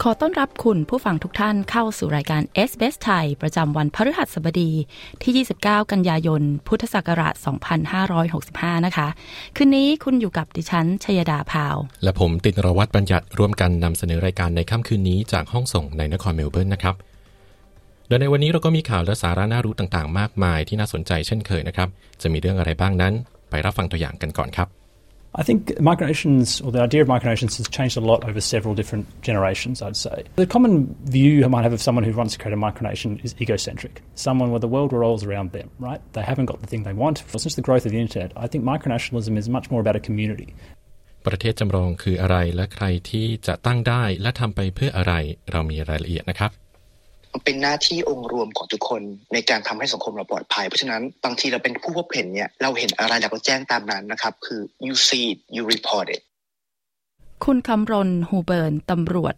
ขอต้อนรับคุณผู้ฟังทุกท่านเข้าสู่รายการ s อ s ไทยประจำวันพฤหัสบดีที่ 29 กันยายน พุทธศักราช 2565 นะคะ คืนนี้คุณอยู่กับดิฉัน ชยดาพาว และผมตินรวัตรบัญญัติร่วมกันนำเสนอรายการในค่ำคืนนี้จากห้องส่งในนครเมลเบิร์นนะครับโดยในวันนี้เราก็มีข่าวและสาระน่ารู้ต่างๆ มากมายที่น่าสนใจเช่นเคยนะครับ จะมีเรื่องอะไรบ้างนั้น ไปรับฟังตัวอย่างกันก่อนครับ I think micronations, or the idea of micronations, has changed a lot over several different generations, I'd say. The common view you might have of someone who wants to create a micronation is egocentric. Someone where the world revolves around them, right? They haven't got the thing they want. Since the growth of the internet, I think micronationalism is much more about a community. ประเทศจำลองคืออะไรและใครที่จะตั้งได้และทำไปเพื่ออะไรเรามีรายละเอียดนะครับ เป็นหน้าที่องค์รวมของทุกคนในการทำให้สังคมเราปลอดภัย เพราะฉะนั้นบางทีเราเป็นผู้พบเห็นเนี่ยเราเห็นอะไรเราก็แจ้งตามนั้นนะครับ คือ you see it you report it คุณคำรณฮูเบิร์นตำรวจ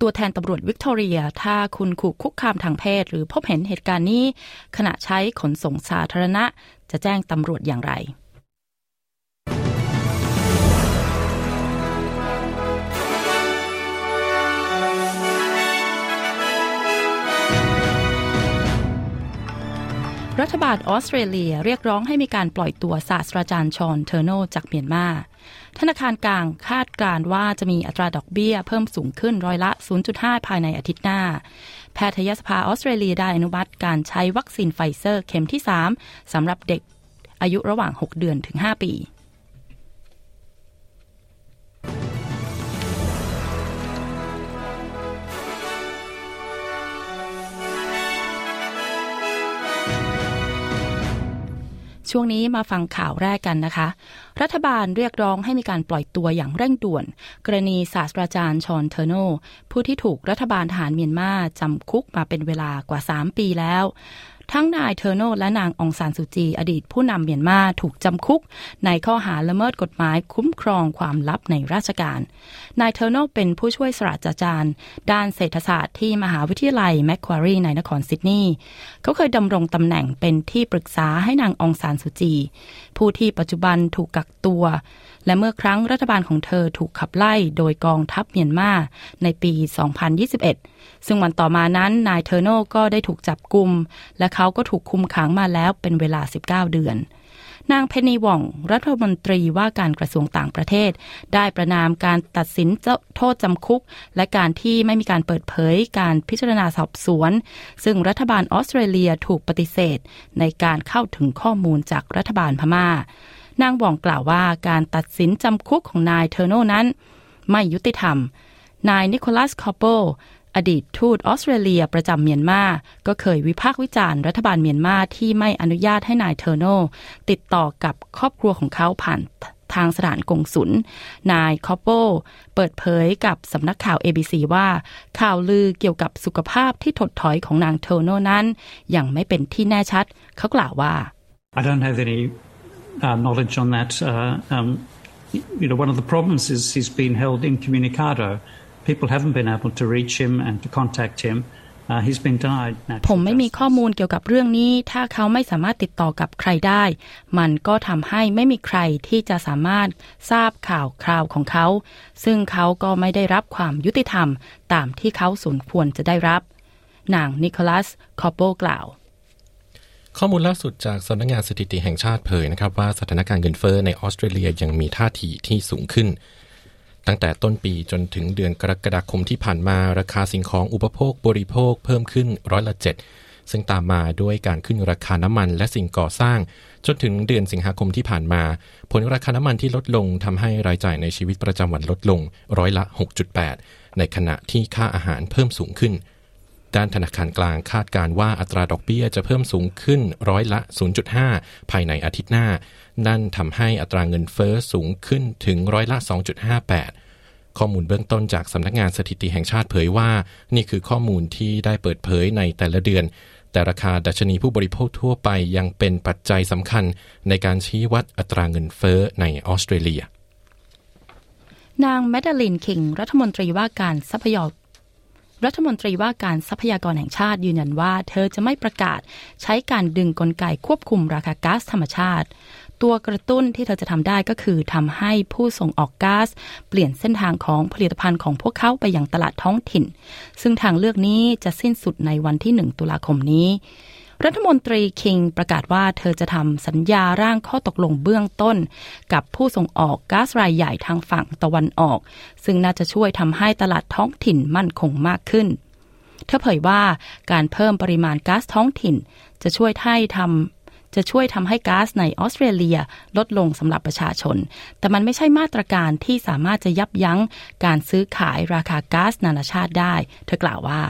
ตัวแทนตำรวจวิกตอเรีย ถ้าคุณถูกคุกคามทางเพศ หรือพบเห็นเหตุการณ์นี้ ขณะใช้ขนส่งสาธารณะ จะแจ้งตำรวจอย่างไร รัฐบาลออสเตรเลียเรียกร้องให้มีการปล่อยตัวศาสตราจารย์ชอนเทอร์โนจากเมียนมา ธนาคารกลางคาดการว่าจะมีอัตราดอกเบี้ยเพิ่มสูงขึ้นร้อยละ 0.5 ภายในอาทิตย์หน้า แพทยสภาออสเตรเลียได้อนุมัติการใช้วัคซีนไฟเซอร์เข็มที่ 3สำหรับเด็กอายุระหว่าง 6 เดือนถึง 5 ปี ช่วงนี้มาฟังข่าวแรกกันนะคะ รัฐบาลเรียกร้องให้มีการปล่อยตัวอย่างเร่งด่วน กรณีศาสตราจารย์ชอนเทอร์โน ผู้ที่ถูกรัฐบาลทหารเมียนมาจำคุกมาเป็นเวลากว่า 3 ปีแล้ว ทั้งนายเทอร์โนและนางองซานสุจี อดีตผู้นำเมียนมาถูกจำคุก ในข้อหาละเมิดกฎหมายคุ้มครองความลับในราชการ นายเทอร์โนเป็นผู้ช่วยศาสตราจารย์ ด้านเศรษฐศาสตร์ที่มหาวิทยาลัยแมคควารีในนครซิดนีย์เขาเคยดำรงตำแหน่งเป็นที่ปรึกษาให้นางองซานสุจี ผู้ที่ปัจจุบันถูกกักตัว และเมื่อครั้งรัฐบาลของเธอถูกขับไล่โดยกองทัพเมียนมาในปี 2021 ซึ่งวันต่อมานั้นนายเทอร์โนก็ได้ถูกจับกุม และเขาก็ถูกคุมขังมาแล้วเป็นเวลา 19 เดือน นางเพนนีว่อง รัฐมนตรีว่าการกระทรวงต่างประเทศ ได้ประนามการตัดสินโทษจำคุก และการที่ไม่มีการเปิดเผยการพิจารณาสอบสวน ซึ่งรัฐบาลออสเตรเลียถูกปฏิเสธ ในการเข้าถึงข้อมูลจากรัฐบาลพม่านางว่องกล่าวว่าการตัดสินจำคุกของนายเทอร์โนนั้น ไม่ยุติธรรม นายนิโคลัสคอปโป อดีตทูตออสเตรเลียประจำเมียนมาก็เคยวิพากษ์วิจารณ์รัฐบาลเมียนมาที่ไม่อนุญาตให้นายเทอร์โนติดต่อกับครอบครัวของเขาผ่านทางสถานกงสุล นายคอปโปเปิดเผยกับสำนักข่าว ABC ว่า ข่าวลือเกี่ยวกับสุขภาพที่ถดถอยของนางเทอร์โนนั้นยังไม่เป็นที่แน่ชัด เขากล่าวว่า I don't have any uh, knowledge on that. Uh, um, you know, one of the problems is he's been held incommunicado. People haven't been able to reach him and to contact him. ผมไม่มีข้อมูลเกี่ยวกับเรื่องนี้ ถ้าเขาไม่สามารถติดต่อกับใครได้ มันก็ทำให้ไม่มีใครที่จะสามารถทราบข่าวคราวของเขา ซึ่งเขาก็ไม่ได้รับความยุติธรรม ตามที่เขาสมควรจะได้รับ นางนิโคลัส คอปโปกล่าว ข้อมูลล่าสุดจากสำนักงงานสถิติแห่งชาติเผยนะครับว่าสถานการณ์เงินเฟ้อในออสเตรเลียยังมีท่าทีที่สูงขึ้น ตั้งแต่ต้นปีจนถึงเดือนกรกฎาคมที่ผ่านมาราคาสิ่งของอุปโภคบริโภคเพิ่มขึ้นร้อยละเจ็ดซึ่งตามมาด้วยการขึ้นราคาน้ำมันและสิ่งก่อสร้าง จนถึงเดือนสิงหาคมที่ผ่านมา ผลราคาน้ำมันที่ลดลงทำให้รายจ่ายในชีวิตประจำวันลดลงร้อยละ 6.8 ในขณะที่ค่าอาหารเพิ่มสูงขึ้น ด้านธนาคารกลางคาดการว่าอัตราดอกเบี้ยจะเพิ่มสูงขึ้นร้อยละ 0.5 ภายในอาทิตย์หน้า นั่นทำให้อัตราเงินเฟอ้อสูงขึ้นถึงร้อยละ 2.58 ข้อมูลเบื้องต้นจากสำนักงานสถิติแห่งชาติเผยว่า นี่คือข้อมูลที่ได้เปิดเผยในแต่ละเดือน แต่ราคาดัชนีผู้บริโภคทั่วไปยังเป็นปัจจัยสำคัญในการชี้วัดอัตราเงินเฟอ้อในออสเตรเลีย นางแมดาลินคิง รัฐมนตรีว่าการทรัพยากรรัฐมนตรีว่าการทรัพยากรแห่งชาติยืนยันว่า เธอจะไม่ประกาศใช้การดึงกลไกควบคุมราคาก๊าซธรรมชาติ ตัวกระตุ้นที่เธอจะทำได้ก็คือทำให้ผู้ส่งออกก๊าซเปลี่ยนเส้นทางของผลิตภัณฑ์ของพวกเขาไปยังตลาดท้องถิ่น ซึ่งทางเลือกนี้จะสิ้นสุดในวันที่ 1 ตุลาคมนี้ รัฐมนตรีคิงประกาศว่าเธอจะทำสัญญาร่างข้อตกลงเบื้องต้น กับผู้ส่งออกก๊าซรายใหญ่ทางฝั่งตะวันออก ซึ่งน่าจะช่วยทำให้ตลาดท้องถิ่นมั่นคงมากขึ้นเธอเผยว่าการเพิ่มปริมาณก๊าซท้องถิ่น จะช่วยให้ทำ จะช่วยทำให้ก๊าซในออสเตรเลียลดลงสำหรับประชาชน แต่มันไม่ใช่มาตรการที่สามารถจะยับยั้งการซื้อขายราคาก๊าซนานาชาติได้ เธอกล่าวว่า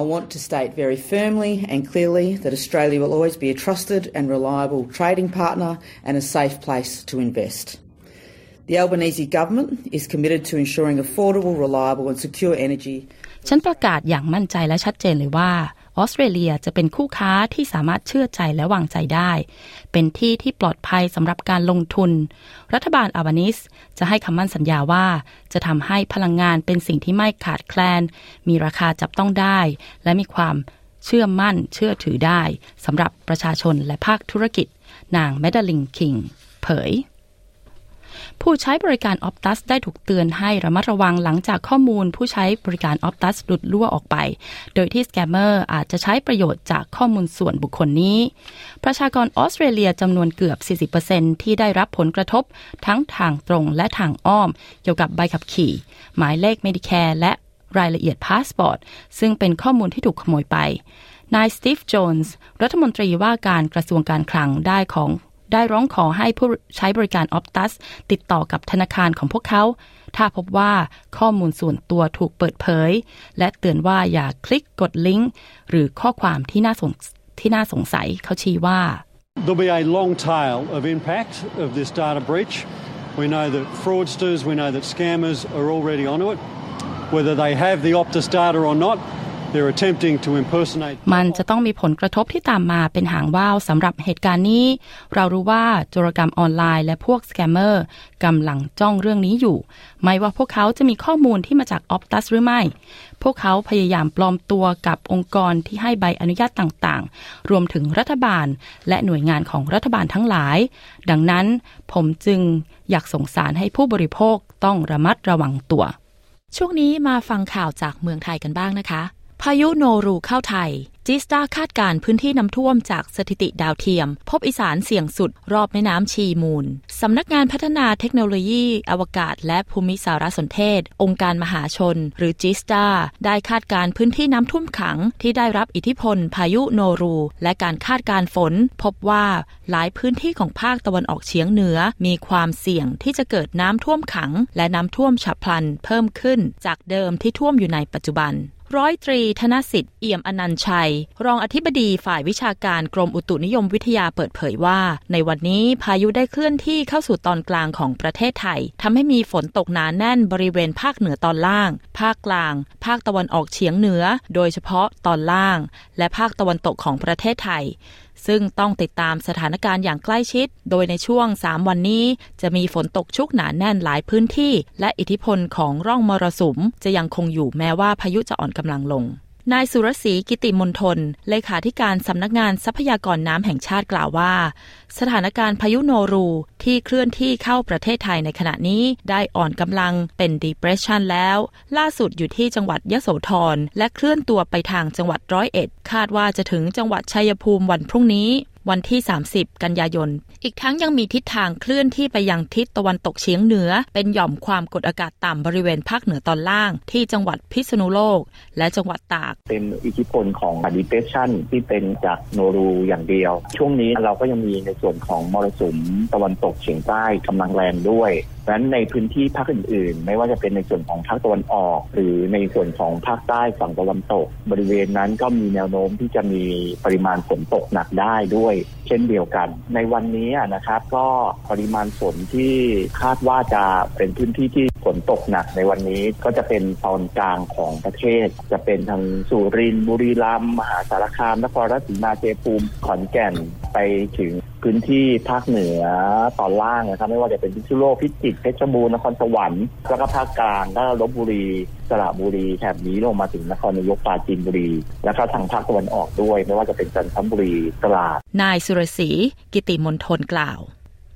I want to state very firmly and clearly that Australia will always be a trusted and reliable trading partner and a safe place to invest. The Albanese government is committed to ensuring affordable, reliable and secure energy ฉันประกาศอย่างมั่นใจและชัดเจนเลยว่า ออสเตรเลียจะเป็นคู่ค้าที่สามารถเชื่อใจและวางใจได้ เป็นที่ที่ปลอดภัยสำหรับการลงทุน รัฐบาลอาบานิสจะให้คำมั่นสัญญาว่า จะทำให้พลังงานเป็นสิ่งที่ไม่ขาดแคลน มีราคาจับต้องได้ และมีความเชื่อมั่นเชื่อถือได้สำหรับประชาชนและภาคธุรกิจ นางแมดลิงคิง เผย ผู้ใช้บริการ Optus ได้ถูกเตือนให้ระมัดระวังหลังจากข้อมูลผู้ใช้บริการ Optus หลุดรั่วออกไป โดยที่สแกมเมอร์อาจจะใช้ประโยชน์จากข้อมูลส่วนบุคคลนี้ ประชากรออสเตรเลียจำนวนเกือบ 40%ที่ได้รับผลกระทบทั้งทางตรงและทางอ้อม เกี่ยวกับใบขับขี่ หมายเลข Medicare และรายละเอียดพาสปอร์ตซึ่งเป็นข้อมูลที่ถูกขโมยไปนายสตีฟ โจนส์ รัฐมนตรีว่าการกระทรวงการคลังได้ของ ได้ร้องขอให้ผู้ใช้บริการ Optus ติดต่อกับธนาคารของพวกเขา ถ้าพบว่าข้อมูลส่วนตัวถูกเปิดเผย และเตือนว่าอย่าคลิกกดลิงก์หรือข้อความที่น่าสงที่น่าสงสัยเขาชี้ว่า There'll be a long tail of impact of this data breach. We know that fraudsters, we know that scammers are already onto it. Whether they have the Optus data or not, they're attempting to impersonate. มันจะต้องมีผลกระทบที่ตามมาเป็นหางว่าวสำหรับเหตุการณ์นี้ เรารู้ว่าโจรกรรมออนไลน์และพวกสแกมเมอร์กำลังจ้องเรื่องนี้อยู่ ไม่ว่าพวกเขาจะมีข้อมูลที่มาจาก Optus หรือไม่ พวกเขาพยายามปลอมตัวกับองค์กรที่ให้ใบอนุญาตต่างๆ รวมถึงรัฐบาล และหน่วยงานของรัฐบาลทั้งหลาย ดังนั้นผมจึงอยากส่งสารให้ผู้บริโภคต้องระมัดระวังตัว ช่วงนี้มาฟังข่าวจากเมืองไทยกันบ้างนะคะ พายุโนรูเข้าไทย จิสตาคาดการพื้นที่น้ำท่วมจากสถิติดาวเทียม พบอีสานเสี่ยงสุดรอบแม่น้ำชีมูล สำนักงานพัฒนาเทคโนโลยี อวกาศ และภูมิสารสนเทศ องค์การมหาชน หรือจิสตาได้คาดการพื้นที่น้ำท่วมขัง ที่ได้รับอิทธิพล พายุโนรู และการคาดการฝน พบว่าหลายพื้นที่ของภาคตะวันออกเฉียงเหนือ มีความเสี่ยงที่จะเกิดน้ำท่วมขัง และน้ำท่วมฉับพลันเพิ่มขึ้น จากเดิมที่ท่วมอยู่ในปัจจุบัน ร้อยตรีธนสิทธิ์เอี่ยมอนันชัย รองอธิบดีฝ่ายวิชาการกรมอุตุนิยมวิทยาเปิดเผยว่า ในวันนี้พายุได้เคลื่อนที่เข้าสู่ตอนกลางของประเทศไทยทำให้มีฝนตกหนาแน่นบริเวณภาคเหนือตอนล่าง ภาคกลาง ภาคตะวันออกเฉียงเหนือ โดยเฉพาะตอนล่าง และภาคตะวันตกของประเทศไทย ซึ่งต้องติดตามสถานการณ์อย่างใกล้ชิด โดยในช่วง 3 วันนี้ จะมีฝนตกชุกหนาแน่นหลายพื้นที่ และอิทธิพลของร่องมรสุม จะยังคงอยู่แม้ว่าพายุจะอ่อนกำลังลง นายสุรศรีกิติมนทนเลขาธิการสำนักงานทรัพยากรน้ำแห่งชาติกล่าวว่า สถานการณ์พายุโนรูที่เคลื่อนที่เข้าประเทศไทยในขณะนี้ได้อ่อนกำลังเป็น depression แล้ว ล่าสุดอยู่ที่จังหวัดยะโสธรและเคลื่อนตัวไปทางจังหวัดร้อยเอ็ด คาดว่าจะถึงจังหวัดชัยภูมิวันพรุ่งนี้ วันที่ 30 กันยายน อีกทั้งยังมีทิศทางเคลื่อนที่ไปยังทิศตะวันตกเฉียงเหนือ เป็นหย่อมความกดอากาศต่ำบริเวณภาคเหนือตอนล่าง ที่จังหวัดพิษณุโลก และจังหวัดตาก เป็นอิทธิพลของดิเพชันที่เป็นจากโนรูอย่างเดียว ช่วงนี้เราก็ยังมีในส่วนของมรสุมตะวันตกเฉียงใต้กำลังแรงด้วย ดังนั้นในพื้นที่ภาคอื่นๆ ไม่ว่าจะเป็นในส่วนของภาคตะวันออก หรือในส่วนของภาคใต้ฝั่งตะวันตก บริเวณนั้นก็มีแนวโน้มที่จะมีปริมาณฝนตกหนักได้ด้วย เช่นเดียวกัน ในวันนี้นะครับก็ปริมาณฝนที่คาดว่าจะเป็นพื้นที่ที่ฝนตกหนักในวันนี้ก็จะเป็นตอนกลางของประเทศ จะเป็นทางสุรินทร์บุรีรัมย์มหาสารคามนครราชสีมาเชียงภูมิขอนแก่นไปถึง พื้นที่ภาคเหนือตอนล่างนะครับไม่ว่าจะเป็นพิษณุโลกพิจิตรเพชรบูรณ์นครสวรรค์แล้วก็ภาคกลางก็ลบบุรีสระบุรีแถบนี้ลงมาถึงนครนายกปราจีนบุรี แล้วก็ทางภาคตะวันออกด้วย ไม่ว่าจะเป็นจันทบุรีตราดนายสุรศรีกิติมนทนกล่าว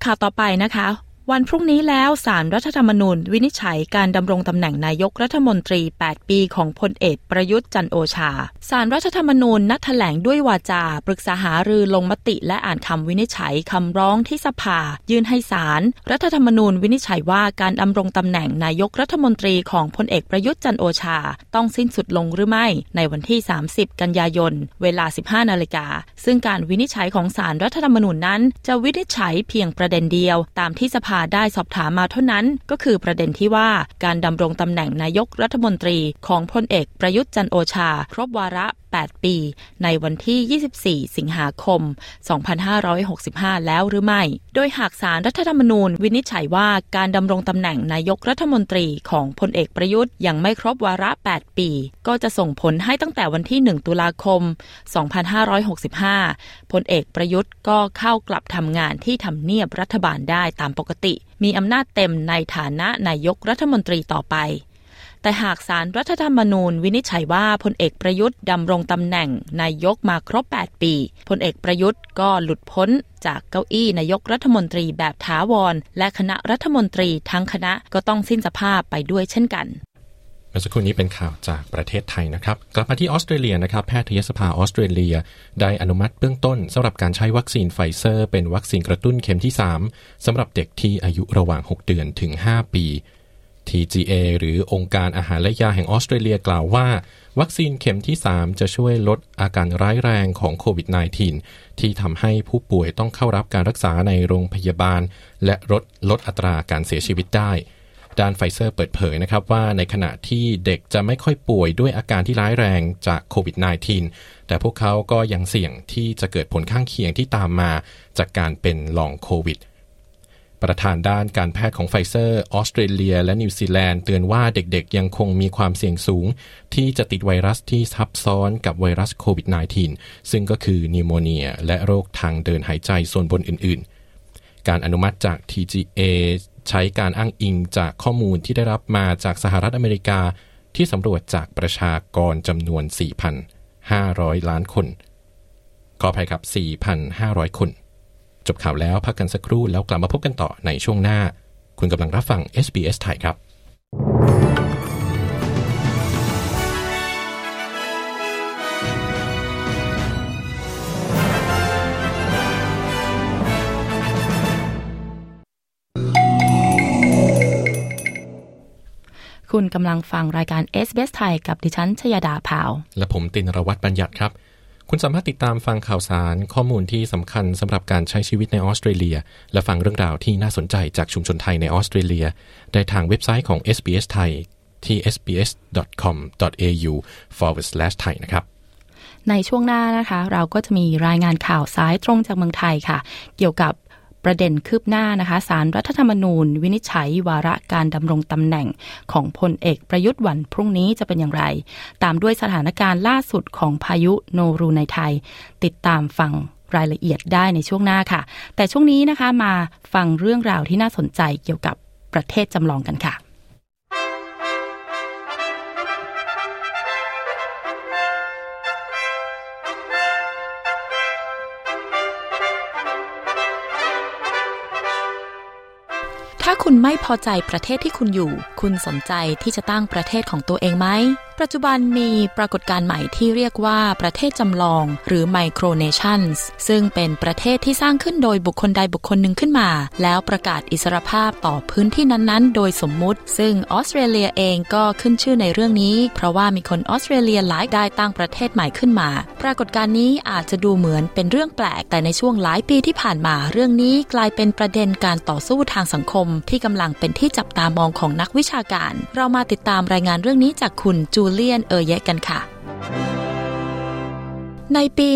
ข่าวต่อไปนะคะ วันพรุ่งนี้แล้วสารรัฐธรรมนูญวินิจฉัยการดำรงตำแหน่งนายกรัฐมนตรี 8 ปีของพลเอกประยุทธ์จันโอชา สารรัฐธรรมนูญนัดแถลงด้วยวาจา ปรึกษาหารือลงมติและอ่านคำวินิจฉัยคำร้องที่สภา ยื่นให้สารรัฐธรรมนูญวินิจฉัยว่าการดำรงตำแหน่งนายกรัฐมนตรีของพลเอกประยุทธ์จันโอชา ต้องสิ้นสุดลงหรือไม่ ในวันที่ 30 กันยายน เวลา 15 นาฬิกา ซึ่งการวินิจฉัยของสารรัฐธรรมนูญนั้น จะวินิจฉัยเพียงประเด็นเดียว ตามที่สภาได้สอบถามมาเท่านั้น ก็คือประเด็นที่ว่าการดำรงตำแหน่งนายกรัฐมนตรีของพลเอกประยุทธ์จันโอชา ครบวาระ 8 ปี ในวันที่ 24 สิงหาคม 2565 แล้วหรือไม่ โดยหากสารรัฐธรรมนูญวินิจฉัยว่าการดำรงตำแหน่งนายกรัฐมนตรีของพลเอกประยุทธ์ยังไม่ครบวาระ 8 ปี ก็จะส่งผลให้ตั้งแต่วันที่ 1 ตุลาคม 2565 พลเอกประยุทธ์ก็เข้ากลับทำงานที่ทำเนียบรัฐบาลได้ตามปกติ มีอำนาจเต็มในฐานะนายกรัฐมนตรีต่อไป แต่หากสารรัฐธรรมนูญวินิจฉัยว่าพลเอกประยุทธ์ดำรงตำแหน่งนายกมาครบ 8 ปีพลเอกประยุทธ์ก็หลุดพ้นจากเก้าอี้นายกรัฐมนตรีแบบถาวร และคณะรัฐมนตรีทั้งคณะก็ต้องสิ้นสภาพไปด้วยเช่นกันเมื่อสักครู่นี้เป็นข่าวจากประเทศไทยนะครับ กลับมาที่ออสเตรเลียนะครับ แพทยสภาออสเตรเลีย ได้อนุมัติเบื้องต้นสำหรับการใช้วัคซีนไฟเซอร์ เป็นวัคซีนกระตุ้นเข็มที่ 3สำหรับเด็กที่อายุระหว่าง 6 เดือนถึง 5 ปี TGA หรือองค์การอาหารและยาแห่งออสเตรเลียกล่าวว่า วัคซีนเข็มที่ 3 จะช่วยลดอาการร้ายแรงของโควิด -19 ที่ทำให้ผู้ป่วยต้องเข้ารับการรักษาในโรงพยาบาล และลดลดอัตราการเสียชีวิตได้ด้านไฟเซอร์เปิดเผยนะครับว่าในขณะที่เด็กจะไม่ค่อยป่วยด้วยอาการที่ร้ายแรงจากโควิด -19 แต่พวกเขาก็ยังเสี่ยงที่จะเกิดผลข้างเคียงที่ตามมาจากการเป็นลองโควิด ประธานด้านการแพทย์ของไฟเซอร์ออสเตรเลีย และนิวซีแลนด์เตือนว่าเด็กๆ ยังคงมีความเสี่ยงสูง ที่จะติดไวรัสที่ซับซ้อนกับไวรัสโควิด -19 ซึ่งก็คือ pneumonia และโรคทางเดินหายใจส่วนบนอื่นๆ การอนุมัติจาก TGA ใช้การอ้างอิงจากข้อมูลที่ได้รับมาจากสหรัฐอเมริกา ที่สำรวจจากประชากรจำนวน 4,500 ล้านคนขออภัยครับ 4,500 คน จบข่าวแล้วพักกันสักครู่แล้วกลับมาพบกันต่อในช่วงหน้า คุณกำลังรับฟัง SBS ไทยครับ คุณกำลังฟังรายการ s อ s ไทยกับดิฉันชยดาพาว และผมตินรวัตรบัญญัติครับ คุณสามารถติดตามฟังข่าวสารข้อมูลที่สำคัญสำหรับการใช้ชีวิตในออสเตรเลีย และฟังเรื่องราวที่น่าสนใจจากชุมชนไทยในออสเตรเลีย ได้ทางเว็บไซต์ของ SBS ไทยที่ sbs.com.au forward slash ไทยนะครับ ในช่วงหน้านะคะ เราก็จะมีรายงานข่าวสายตรงจากเมืองไทยค่ะ เกี่ยวกับ ประเด็นคืบหน้านะคะสารรัฐธรรมนูญ วินิจฉัยวาระการดำรงตำแหน่งของพลเอกประยุทธ์วันพรุ่งนี้จะเป็นอย่างไร ตามด้วยสถานการณ์ล่าสุดของพายุโนรูในไทย ติดตามฟังรายละเอียดได้ในช่วงหน้าค่ะ แต่ช่วงนี้นะคะมาฟังเรื่องราวที่น่าสนใจเกี่ยวกับประเทศจำลองกันค่ะ ถ้าคุณไม่พอใจประเทศที่คุณอยู่ คุณสนใจที่จะตั้งประเทศของตัวเองไหม ปัจจุบันมีปรากฏการณ์ใหม่ที่เรียกว่าประเทศจำลองหรือ micronations ซึ่งเป็นประเทศที่สร้างขึ้นโดยบุคคลใดบุคคลหนึ่งขึ้นมา แล้วประกาศอิสรภาพต่อพื้นที่นั้นๆ โดยสมมุติ ซึ่งออสเตรเลียเองก็ขึ้นชื่อในเรื่องนี้ เพราะว่ามีคนออสเตรเลียหลายได้ตั้งประเทศใหม่ขึ้นมา ปรากฏการณ์นี้อาจจะดูเหมือนเป็นเรื่องแปลก แต่ในช่วงหลายปีที่ผ่านมา เรื่องนี้กลายเป็นประเด็นการต่อสู้ทางสังคม ที่กำลังเป็นที่จับตามองของนักวิชาการ เรามาติดตามรายงานเรื่องนี้จากคุณจูเลียนเอเยกันค่ะ ในปี